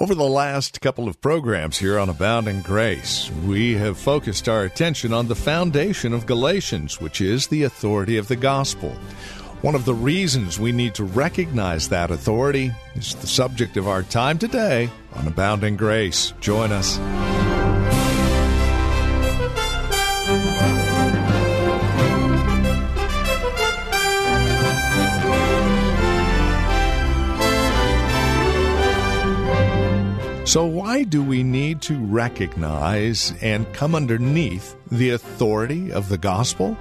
Over the last couple of programs here on Abounding Grace, we have focused our attention on the foundation of Galatians, which is the authority of the gospel. One of the reasons we need to recognize that authority is the subject of our time today on Abounding Grace. Join us. So, why do we need to recognize and come underneath the authority of the gospel?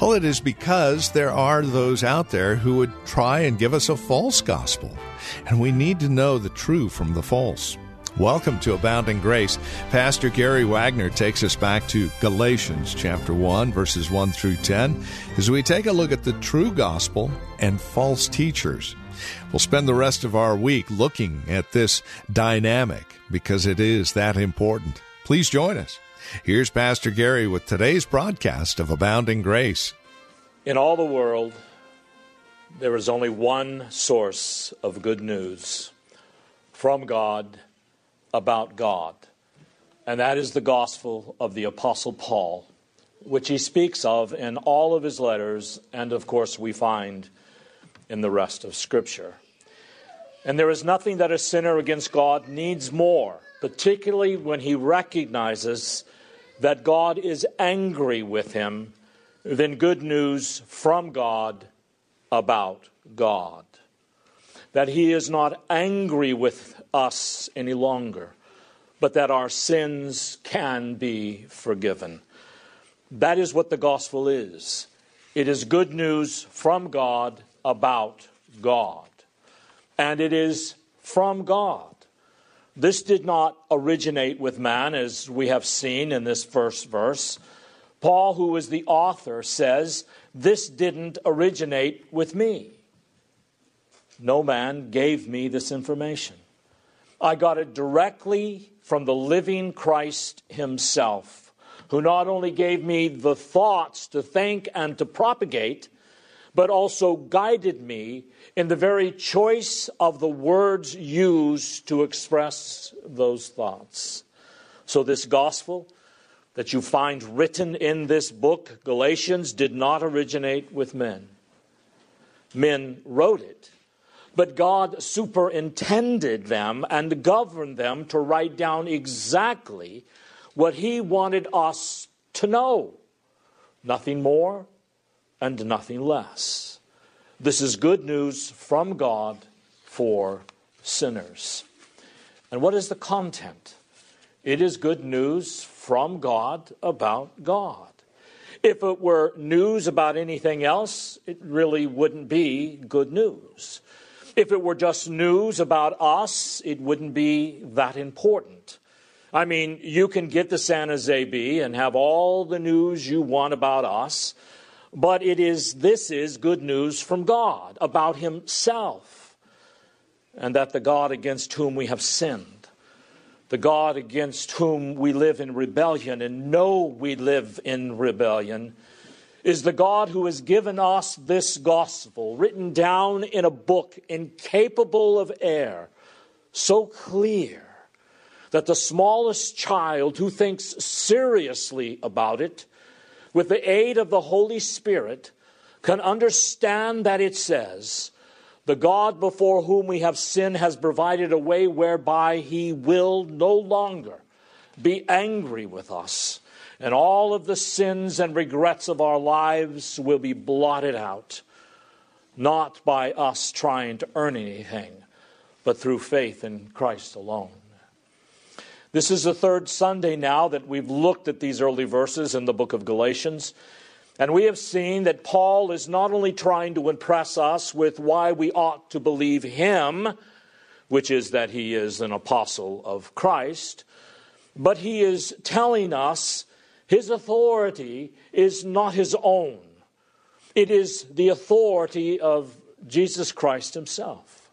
Well, it is because there are those out there who would try and give us a false gospel, and we need to know the true from the false. Welcome to Abounding Grace. Pastor Gary Wagner takes us back to Galatians chapter 1, verses 1 through 10, as we take a look at the true gospel and false teachers. We'll spend the rest of our week looking at this dynamic because it is that important. Please join us. Here's Pastor Gary with today's broadcast of Abounding Grace. In all the world, there is only one source of good news from God about God, and that is the gospel of the Apostle Paul, which he speaks of in all of his letters, and of course, we find in the rest of Scripture. And there is nothing that a sinner against God needs more, particularly when he recognizes that God is angry with him, than good news from God about God. That he is not angry with us any longer, but that our sins can be forgiven. That is what the gospel is. It is good news from God about God. And it is from God. This did not originate with man, as we have seen in this first verse. Paul, who is the author, says, This didn't originate with me. No man gave me this information. I got it directly from the living Christ Himself, who not only gave me the thoughts to think and to propagate, but also guided me in the very choice of the words used to express those thoughts. So, this gospel that you find written in this book, Galatians, did not originate with men. Men wrote it, but God superintended them and governed them to write down exactly what He wanted us to know. Nothing more and nothing less. This is good news from God for sinners. And what is the content? It is good news from God about God. If it were news about anything else, it really wouldn't be good news. If it were just news about us, it wouldn't be that important. I mean, you can get the San Jose Bee and have all the news you want about us, but it is this is good news from God about himself and that the God against whom we have sinned the God against whom we live in rebellion and know we live in rebellion is the God who has given us this gospel written down in a book incapable of error so clear that the smallest child who thinks seriously about it with the aid of the Holy Spirit, can understand that it says, The God before whom we have sinned has provided a way whereby he will no longer be angry with us, and all of the sins and regrets of our lives will be blotted out, not by us trying to earn anything, but through faith in Christ alone. This is the third Sunday now that we've looked at these early verses in the book of Galatians. And we have seen that Paul is not only trying to impress us with why we ought to believe him, which is that he is an apostle of Christ, but he is telling us his authority is not his own. It is the authority of Jesus Christ himself.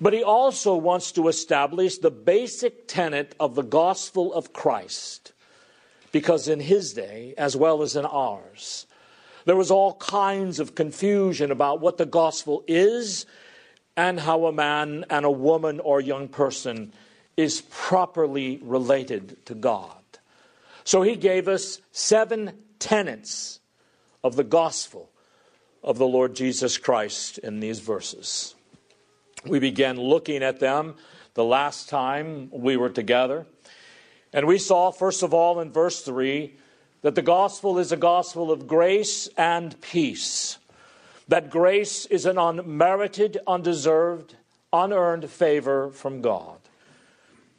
But he also wants to establish the basic tenet of the gospel of Christ, because in his day, as well as in ours, there was all kinds of confusion about what the gospel is and how a man and a woman or young person is properly related to God. So he gave us seven tenets of the gospel of the Lord Jesus Christ in these verses. We began looking at them the last time we were together. And we saw, first of all, in verse 3, that the gospel is a gospel of grace and peace. That grace is an unmerited, undeserved, unearned favor from God.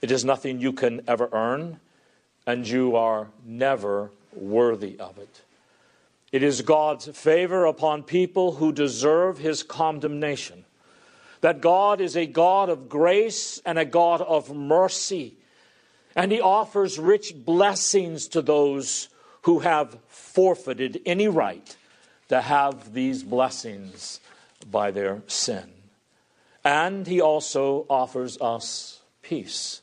It is nothing you can ever earn, and you are never worthy of it. It is God's favor upon people who deserve his condemnation. That God is a God of grace and a God of mercy. And he offers rich blessings to those who have forfeited any right to have these blessings by their sin. And he also offers us peace.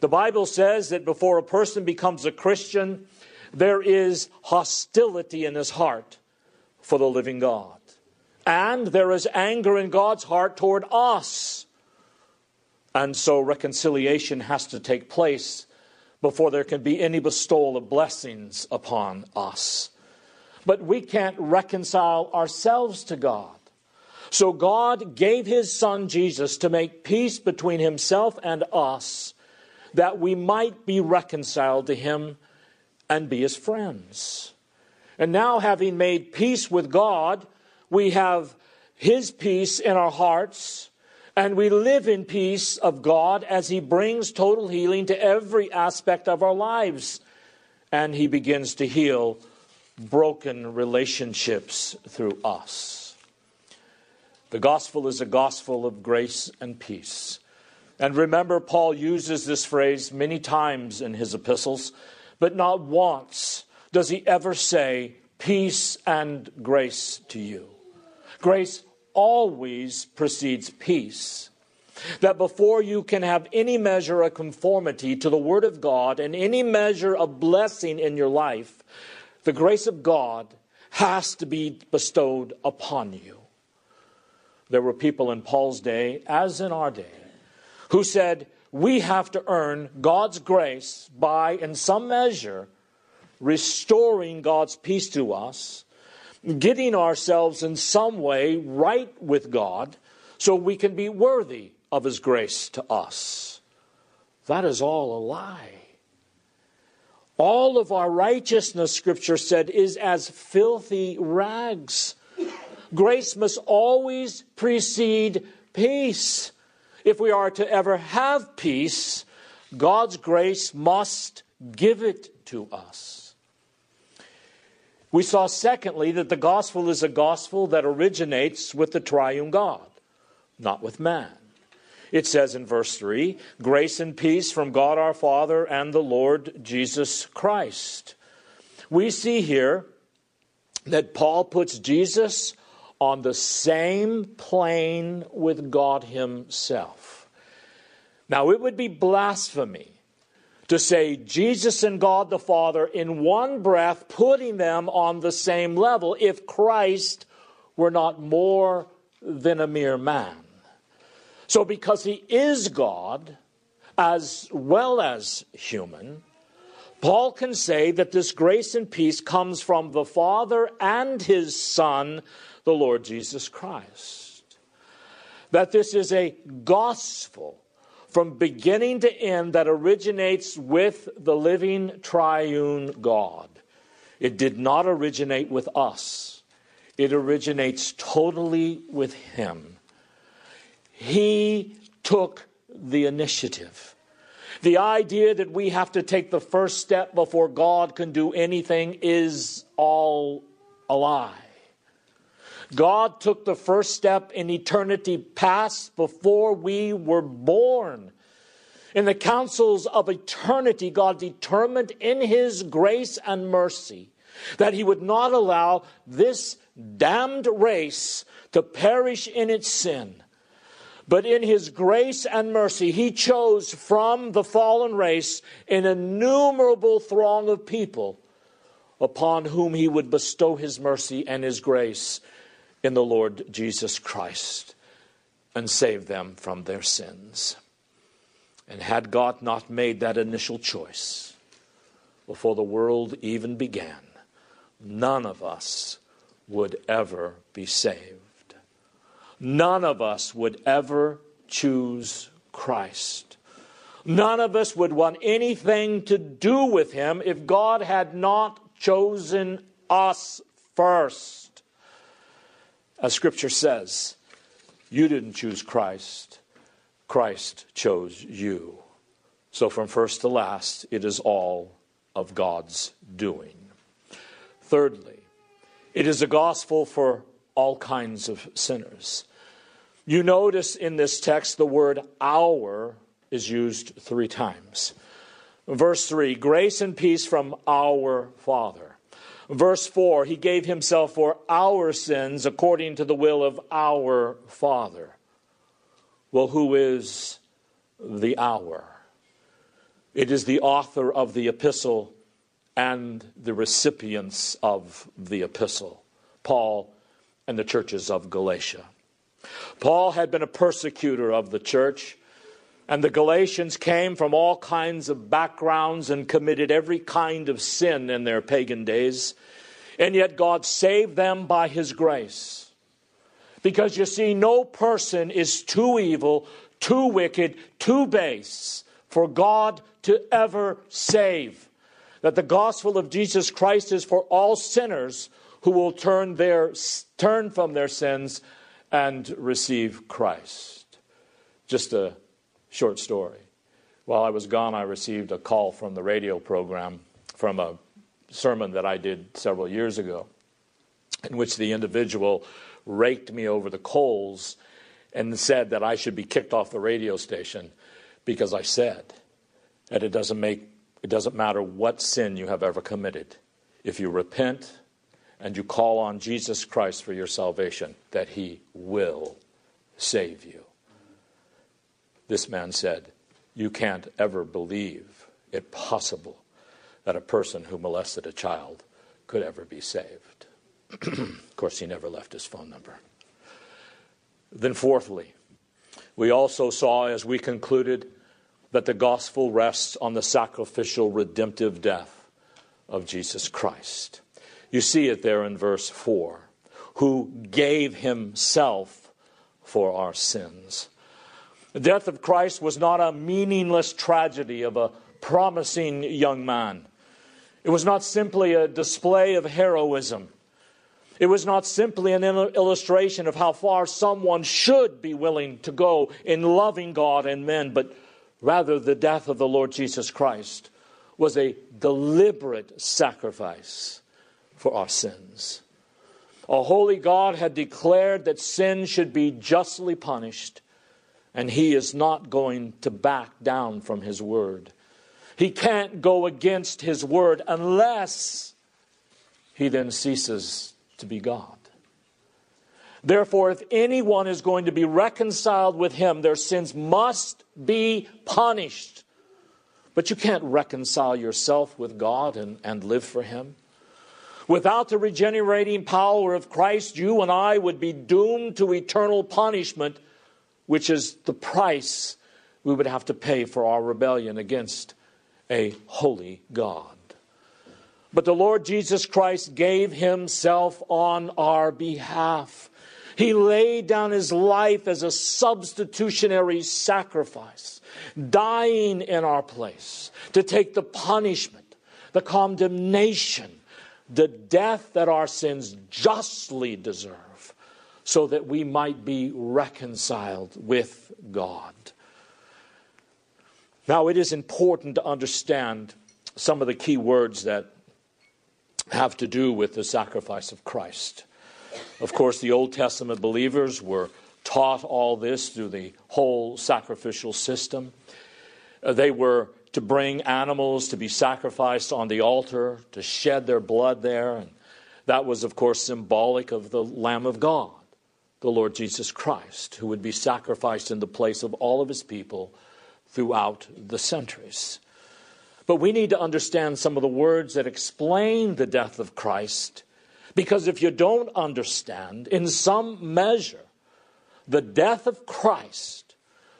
The Bible says that before a person becomes a Christian, there is hostility in his heart for the living God. And there is anger in God's heart toward us. And so reconciliation has to take place before there can be any bestowal of blessings upon us. But we can't reconcile ourselves to God. So God gave his son Jesus to make peace between himself and us that we might be reconciled to him and be his friends. And now, having made peace with God, we have his peace in our hearts, and we live in peace of God as he brings total healing to every aspect of our lives. And he begins to heal broken relationships through us. The gospel is a gospel of grace and peace. And remember, Paul uses this phrase many times in his epistles, but not once does he ever say, Peace and grace to you. Grace always precedes peace. That before you can have any measure of conformity to the Word of God and any measure of blessing in your life, the grace of God has to be bestowed upon you. There were people in Paul's day, as in our day, who said, We have to earn God's grace by, in some measure, restoring God's peace to us, getting ourselves in some way right with God so we can be worthy of His grace to us. That is all a lie. All of our righteousness, Scripture said, is as filthy rags. Grace must always precede peace. If we are to ever have peace, God's grace must give it to us. We saw, secondly, that the gospel is a gospel that originates with the triune God, not with man. It says in verse 3 Grace and peace from God our Father and the Lord Jesus Christ. We see here that Paul puts Jesus on the same plane with God Himself. Now, it would be blasphemy to say Jesus and God the Father in one breath, putting them on the same level if Christ were not more than a mere man. So, because he is God as well as human, Paul can say that this grace and peace comes from the Father and his Son, the Lord Jesus Christ. That this is a gospel from beginning to end that originates with the living triune God. It did not originate with us, it originates totally with Him. He took the initiative. The idea that we have to take the first step before God can do anything is all a lie. God took the first step in eternity past before we were born. In the councils of eternity, God determined in His grace and mercy that He would not allow this damned race to perish in its sin. But in His grace and mercy, He chose from the fallen race an innumerable throng of people upon whom He would bestow His mercy and His grace in the Lord Jesus Christ and save them from their sins. And had God not made that initial choice before the world even began, none of us would ever be saved. None of us would ever choose Christ. None of us would want anything to do with him if God had not chosen us first. As Scripture says, you didn't choose Christ, Christ chose you. So from first to last, it is all of God's doing. Thirdly, it is a gospel for all kinds of sinners. You notice in this text the word our is used three times. Verse 3 grace and peace from our Father. Verse 4 He gave Himself for our sins according to the will of our Father. Well, who is the our? It is the author of the epistle and the recipients of the epistle, Paul and the churches of Galatia. Paul had been a persecutor of the church, and the Galatians came from all kinds of backgrounds and committed every kind of sin in their pagan days, and yet God saved them by His grace. Because you see, no person is too evil, too wicked, too base for God to ever save that the gospel of Jesus Christ is for all sinners who will turn, their, turn from their sins and receive Christ. Just a short story. While I was gone, I received a call from the radio program from a sermon that I did several years ago, in which the individual raked me over the coals and said that I should be kicked off the radio station because I said that it doesn't make it doesn't matter what sin you have ever committed. If you repent and you call on Jesus Christ for your salvation, that He will save you. This man said, You can't ever believe it possible that a person who molested a child could ever be saved. of course, he never left his phone number. Then, fourthly, we also saw as we concluded that the gospel rests on the sacrificial redemptive death of Jesus Christ. You see it there in verse 4 who gave himself for our sins. The death of Christ was not a meaningless tragedy of a promising young man. It was not simply a display of heroism. It was not simply an illustration of how far someone should be willing to go in loving God and men, but Rather, the death of the Lord Jesus Christ was a deliberate sacrifice for our sins. A holy God had declared that sin should be justly punished, and He is not going to back down from His word. He can't go against His word unless He then ceases to be God. Therefore, if anyone is going to be reconciled with him, their sins must be punished. But you can't reconcile yourself with God and, and live for him. Without the regenerating power of Christ, you and I would be doomed to eternal punishment, which is the price we would have to pay for our rebellion against a holy God. But the Lord Jesus Christ gave himself on our behalf. He laid down his life as a substitutionary sacrifice, dying in our place to take the punishment, the condemnation, the death that our sins justly deserve, so that we might be reconciled with God. Now, it is important to understand some of the key words that have to do with the sacrifice of Christ. Of course, the Old Testament believers were taught all this through the whole sacrificial system. Uh, they were to bring animals to be sacrificed on the altar, to shed their blood there. And that was, of course, symbolic of the Lamb of God, the Lord Jesus Christ, who would be sacrificed in the place of all of his people throughout the centuries. But we need to understand some of the words that explain the death of Christ, because if you don't understand, in some measure, the death of Christ,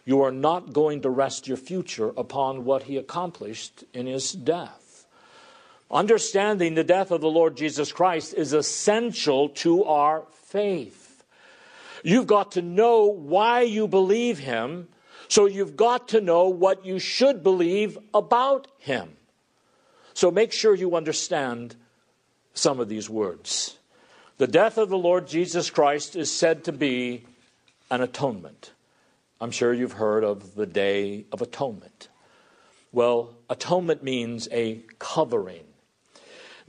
you are not going to rest your future upon what he accomplished in his death. Understanding the death of the Lord Jesus Christ is essential to our faith. You've got to know why you believe him so you've got to know what you should believe about him. So make sure you understand some of these words. The death of the Lord Jesus Christ is said to be an atonement. I'm sure you've heard of the Day of Atonement. Well, atonement means a covering.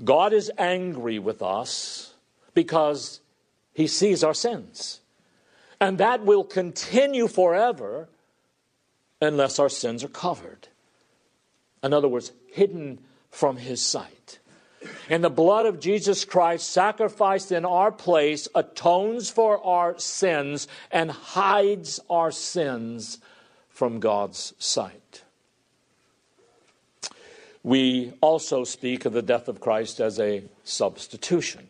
God is angry with us because he sees our sins. And that will continue forever unless our sins are covered. In other words, hidden from his sight. And the blood of Jesus Christ, sacrificed in our place, atones for our sins and hides our sins from God's sight. We also speak of the death of Christ as a substitution.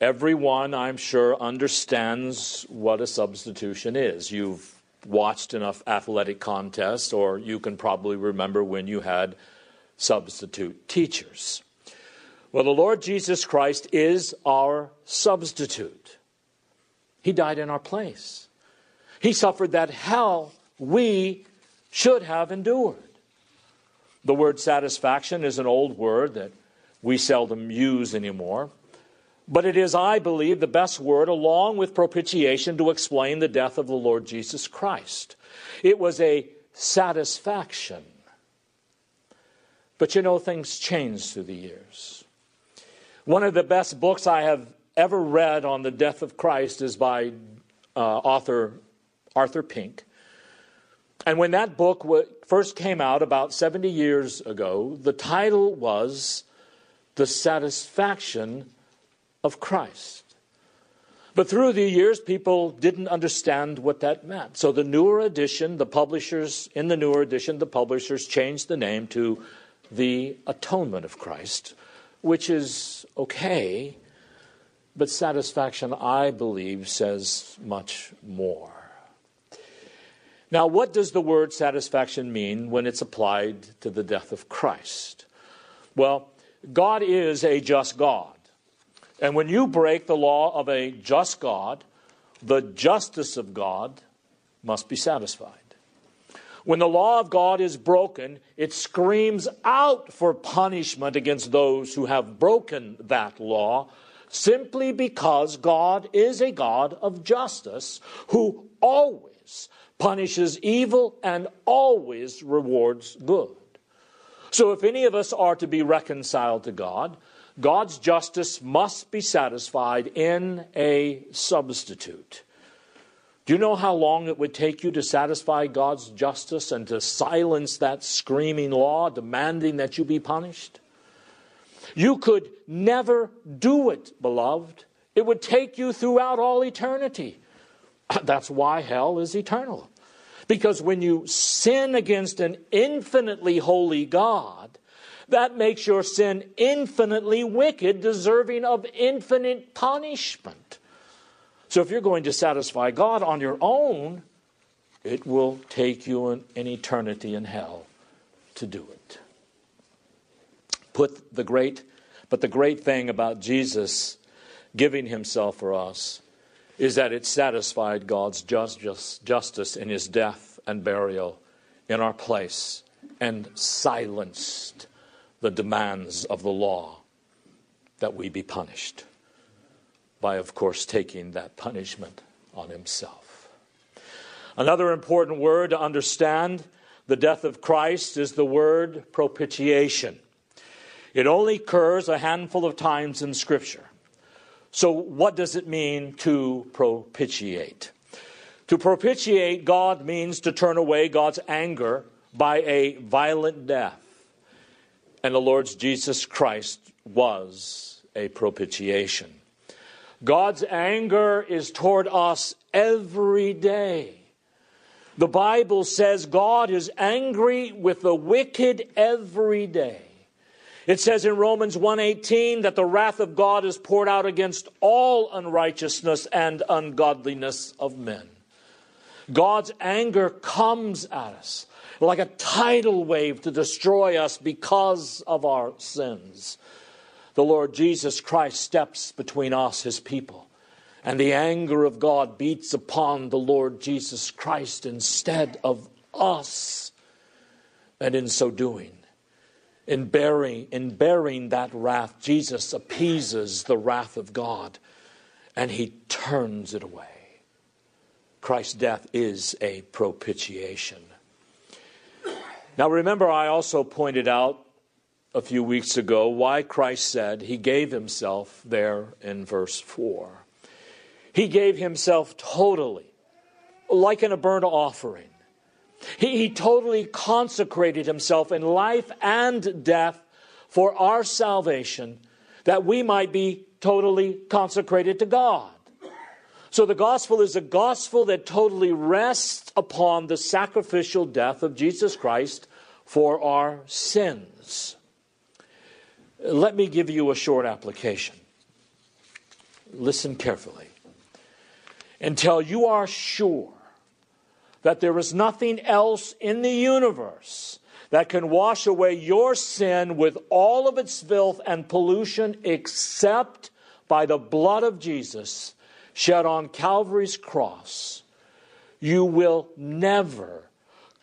Everyone, I'm sure, understands what a substitution is. You've watched enough athletic contests, or you can probably remember when you had substitute teachers. Well, the Lord Jesus Christ is our substitute. He died in our place. He suffered that hell we should have endured. The word satisfaction is an old word that we seldom use anymore. But it is, I believe, the best word, along with propitiation, to explain the death of the Lord Jesus Christ. It was a satisfaction. But you know, things change through the years. One of the best books I have ever read on the death of Christ is by uh, author Arthur Pink. And when that book first came out about 70 years ago, the title was The Satisfaction of Christ. But through the years, people didn't understand what that meant. So the newer edition, the publishers, in the newer edition, the publishers changed the name to The Atonement of Christ, which is okay, but satisfaction, I believe, says much more. Now, what does the word satisfaction mean when it's applied to the death of Christ? Well, God is a just God. And when you break the law of a just God, the justice of God must be satisfied. When the law of God is broken, it screams out for punishment against those who have broken that law simply because God is a God of justice who always punishes evil and always rewards good. So if any of us are to be reconciled to God, God's justice must be satisfied in a substitute. Do you know how long it would take you to satisfy God's justice and to silence that screaming law demanding that you be punished? You could never do it, beloved. It would take you throughout all eternity. That's why hell is eternal. Because when you sin against an infinitely holy God, that makes your sin infinitely wicked, deserving of infinite punishment. So if you're going to satisfy God on your own, it will take you an, an eternity in hell to do it. Put the great, but the great thing about Jesus giving himself for us is that it satisfied God's just, just, justice in his death and burial in our place and silenced the demands of the law that we be punished by, of course, taking that punishment on himself. Another important word to understand the death of Christ is the word propitiation. It only occurs a handful of times in Scripture. So, what does it mean to propitiate? To propitiate God means to turn away God's anger by a violent death. And the Lord Jesus Christ was a propitiation. God's anger is toward us every day. The Bible says God is angry with the wicked every day. It says in Romans 1:18 that the wrath of God is poured out against all unrighteousness and ungodliness of men. God's anger comes at us like a tidal wave to destroy us because of our sins. The Lord Jesus Christ steps between us, his people, and the anger of God beats upon the Lord Jesus Christ instead of us. And in so doing, in bearing, in bearing that wrath, Jesus appeases the wrath of God and he turns it away. Christ's death is a propitiation. Now, remember, I also pointed out a few weeks ago why Christ said he gave himself there in verse 4. He gave himself totally, like in a burnt offering. He, he totally consecrated himself in life and death for our salvation, that we might be totally consecrated to God. So the gospel is a gospel that totally rests upon the sacrificial death of Jesus Christ for our sins. Let me give you a short application. Listen carefully. Until you are sure that there is nothing else in the universe that can wash away your sin with all of its filth and pollution except by the blood of Jesus shed on Calvary's cross, you will never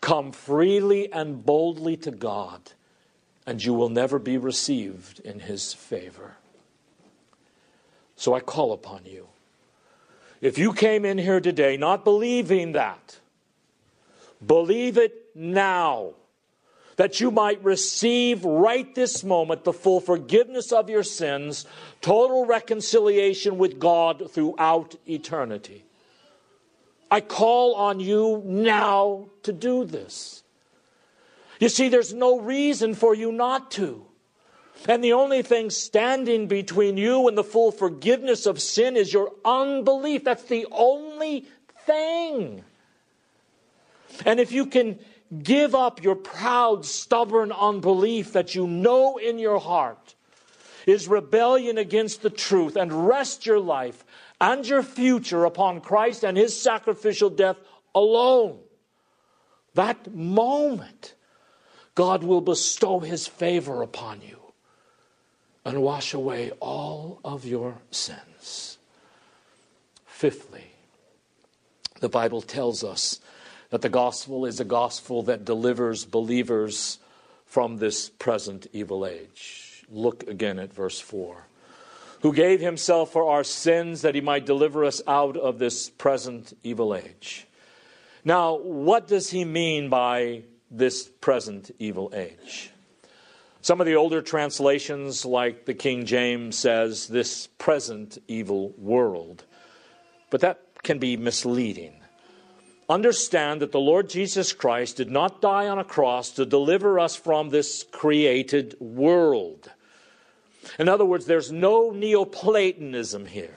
come freely and boldly to God, and you will never be received in His favor. So I call upon you. If you came in here today not believing that, believe it now that you might receive right this moment the full forgiveness of your sins, total reconciliation with God throughout eternity. I call on you now to do this. You see, there's no reason for you not to. And the only thing standing between you and the full forgiveness of sin is your unbelief. That's the only thing. And if you can Give up your proud, stubborn unbelief that you know in your heart is rebellion against the truth and rest your life and your future upon Christ and his sacrificial death alone. That moment, God will bestow his favor upon you and wash away all of your sins. Fifthly, the Bible tells us that the gospel is a gospel that delivers believers from this present evil age. Look again at verse 4. Who gave himself for our sins that he might deliver us out of this present evil age. Now, what does he mean by this present evil age? Some of the older translations, like the King James, says this present evil world. But that can be misleading understand that the Lord Jesus Christ did not die on a cross to deliver us from this created world. In other words, there's no Neoplatonism here.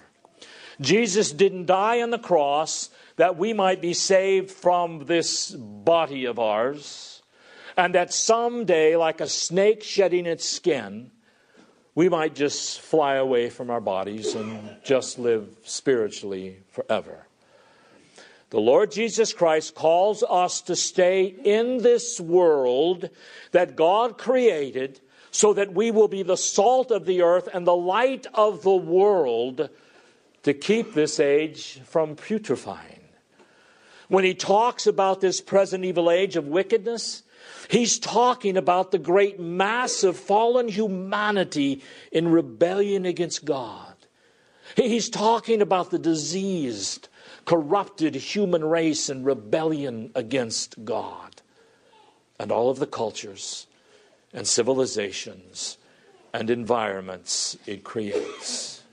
Jesus didn't die on the cross that we might be saved from this body of ours, and that someday, like a snake shedding its skin, we might just fly away from our bodies and just live spiritually forever. The Lord Jesus Christ calls us to stay in this world that God created so that we will be the salt of the earth and the light of the world to keep this age from putrefying. When he talks about this present evil age of wickedness, he's talking about the great mass of fallen humanity in rebellion against God. He's talking about the diseased, corrupted human race in rebellion against God, and all of the cultures and civilizations and environments it creates.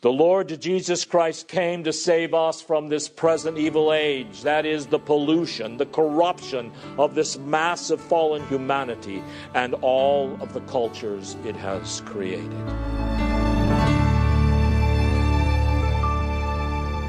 The Lord Jesus Christ came to save us from this present evil age. That is the pollution, the corruption of this massive fallen humanity and all of the cultures it has created.